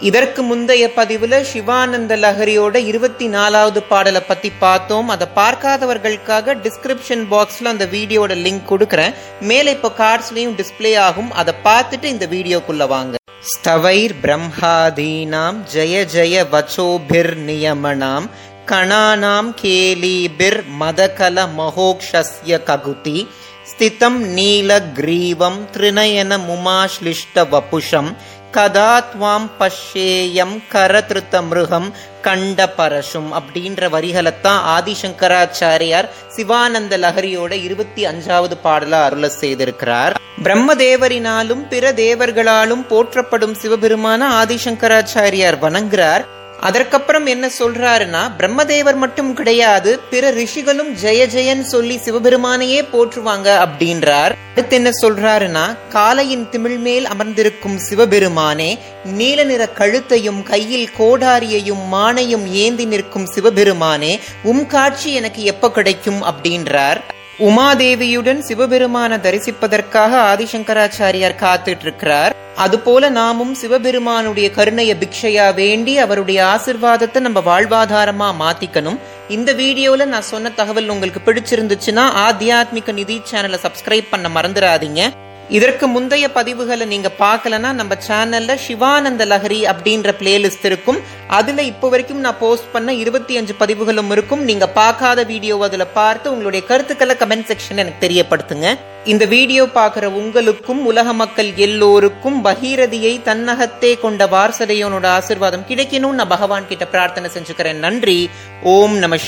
இதற்கு முந்தைய பதிவுல சிவானந்த லஹரியோட இருபத்தி நாலாவது பாடலை பத்தி பார்த்தோம். அதை பார்க்காதவர்களுக்காக டிஸ்கிரிப்ஷன் பாக்ஸ்ல அந்த வீடியோட லிங்க் கொடுக்குறேன். மேலே இப்போ கார்ட்ஸ்லயும் டிஸ்பிளே ஆகும். அதை பார்த்துட்டு இந்த வீடியோக்குள்ளே வாங்க. ஸ்தவைர் பிரம்மாதீனாம் ஜெய ஜெய வச்சோபிர் நியமனாம் கணானாம் கேலிபிர் மதகல மகோக்ஷஸ்ய ககுதி கதா துவாம் பஷேயம் கரதிருத்த மிருகம் கண்ட பரசும் அப்படின்ற வரிகளைத்தான் ஆதிசங்கராச்சாரியார் சிவானந்த லஹரியோட இருபத்தி அஞ்சாவது பாடல அருள செய்திருக்கிறார். பிரம்மதேவரினாலும் பிற தேவர்களாலும் போற்றப்படும் சிவபெருமான ஆதிசங்கராச்சாரியார் வணங்குறார் அதற்கப்புறம் என்ன சொல்றாருன்னா பிரம்மதேவர் மட்டும் கிடையாது பிற ரிஷிகளும் ஜெய ஜெயன் சொல்லி சிவபெருமானையே போற்றுவாங்க அப்படின்றார். அடுத்து என்ன சொல்றாருன்னா காலையின் திமிழ் மேல் அமர்ந்திருக்கும் சிவபெருமானே நீல நிற கழுத்தையும் கையில் கோடாரியையும் மானையும் ஏந்தி நிற்கும் சிவபெருமானே உம் காட்சி எனக்கு எப்ப கிடைக்கும் அப்படின்றார். உமாதேவியுடன் சிவபெருமான தரிசிப்பதற்காக ஆதிசங்கராச்சாரியார் காத்துட்டு இருக்கிறார் அதுபோல நாமும் சிவபெருமானுடைய கருணைய பிக்ஷையா வேண்டி அவருடைய ஆசிர்வாதத்தை நம்ம வாழ்வாதாரமா மாத்திக்கணும். இந்த வீடியோல நான் சொன்ன தகவல் உங்களுக்கு பிடிச்சிருந்துச்சுன்னா ஆத்தியாத்மிக நிதி சேனலை சப்ஸ்கிரைப் பண்ண மறந்துடாதீங்க. இதற்கு முந்தைய பதிவுகளை நீங்க பார்க்கலனா நம்ம சேனல்ல சிவானந்த லஹரி அப்படின்ற பிளேலிஸ்ட் இருக்கும். அதுல இப்போ வரைக்கும் நான் போஸ்ட் பண்ண இருபத்தி அஞ்சு பதிவுகளும் இருக்கும். நீங்க பார்க்காத வீடியோ அதுல பார்த்து உங்களுடைய கருத்துக்களை கமெண்ட் செக்ஷன் எனக்கு தெரியப்படுத்துங்க. இந்த வீடியோ பார்க்குற உங்களுக்கும் உலக மக்கள் எல்லோருக்கும் பகீரதியை தன்னகத்தே கொண்ட வாரசதையோனோட ஆசிர்வாதம் கிடைக்கணும் நான் பகவான் கிட்ட பிரார்த்தனை செஞ்சுக்கிறேன். நன்றி. ஓம் நம